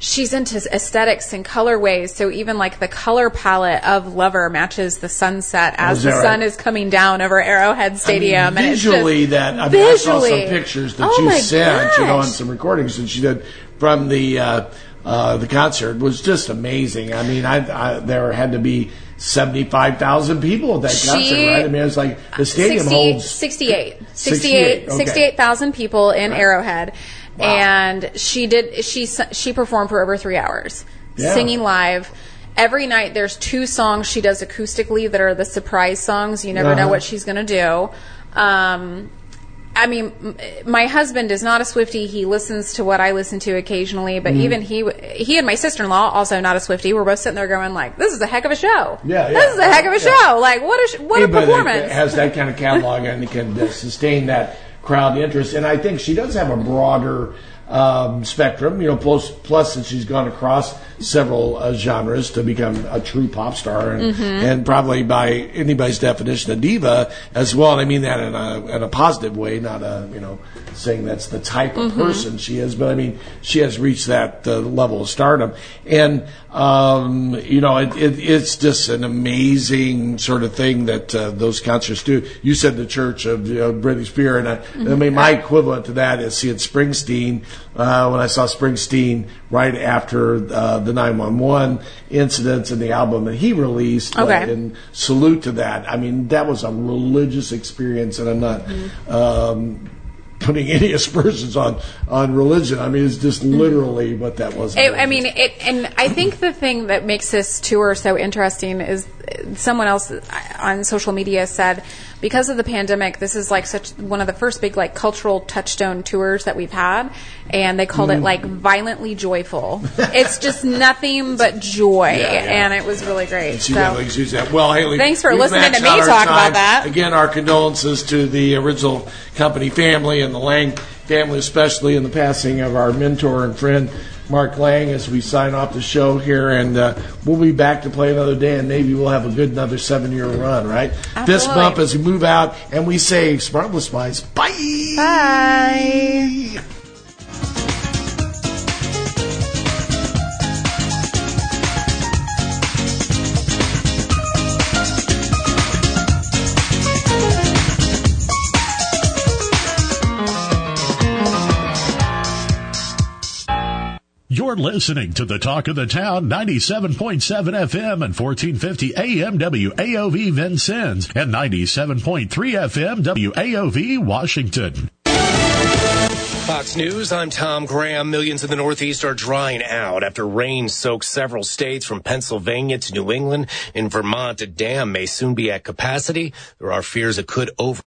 She's into aesthetics and colorways, so even like the color palette of Lover matches the sunset Oh, as the sun is coming down over Arrowhead Stadium. I mean, and visually, just- that I, mean, I saw some pictures that Oh you sent, you know, gosh. and some recordings that she did from the uh, uh, the concert was just amazing. I mean, I, I there had to be seventy five thousand people at that She- concert, right? I mean, it's like the stadium 60 holds 68 68, 68 okay. people in Right. Arrowhead Wow. and she did she she performed for over 3 hours Yeah. singing live every night there's two songs she does acoustically that are the surprise songs you never know Uh-huh. what she's going to do um I mean, my husband is not a Swifty. He listens to what I listen to occasionally, but Mm-hmm. even he, he and my sister-in-law, also not a Swifty, were both sitting there going like, "This is a heck of a show. Yeah, yeah. this is a heck of a Yeah. show. Like, what a sh- what a performance." that has that kind of catalog and can uh, sustain that crowd interest. And I think she does have a broader um, spectrum, you know, plus, plus that she's gone across several uh, genres to become a true pop star and, Mm-hmm. and probably by anybody's definition a diva as well. And I mean that in a, in a positive way, not a, you know, saying that's the type of Mm-hmm. person she is, but I mean, she has reached that uh, level of stardom. And, um, you know, it, it, it's just an amazing sort of thing that uh, those concerts do. You said the Church of you know, Britney Spears, and I, I mean, my equivalent to that is seeing Springsteen uh, when I saw Springsteen right after uh, the 911 incidents and the album that he released. Okay. and salute to that. I mean, that was a religious experience, and I'm not. Um, Putting any aspersions on on religion, I mean, it's just literally what that was. It, I mean, it, and I think the thing that makes this tour so interesting is someone else on social media said because of the pandemic, this is like such one of the first big like cultural touchstone tours that we've had, and they called it Mm. like violently joyful. it's just nothing but joy, Yeah, yeah. and it was really great. So. that. Well, Haley, Thanks for listening to me talk about that. Again, our condolences to the original company family and the Lang family, especially in the passing of our mentor and friend Mark Lang. As we sign off the show here, and uh, we'll be back to play another day, and maybe we'll have a good another seven-year run. Right? Fist Absolutely. bump as we move out, and we say, "Smartless Spies, bye." Bye. You're listening to the Talk of the Town 97.7 FM and 1450 AM WAOV Vincennes and 97.3 FM WAOV Washington. Fox News, I'm Tom Graham. Millions in the Northeast are drying out after rain soaked several states from Pennsylvania to New England. In Vermont, a dam may soon be at capacity. There are fears it could over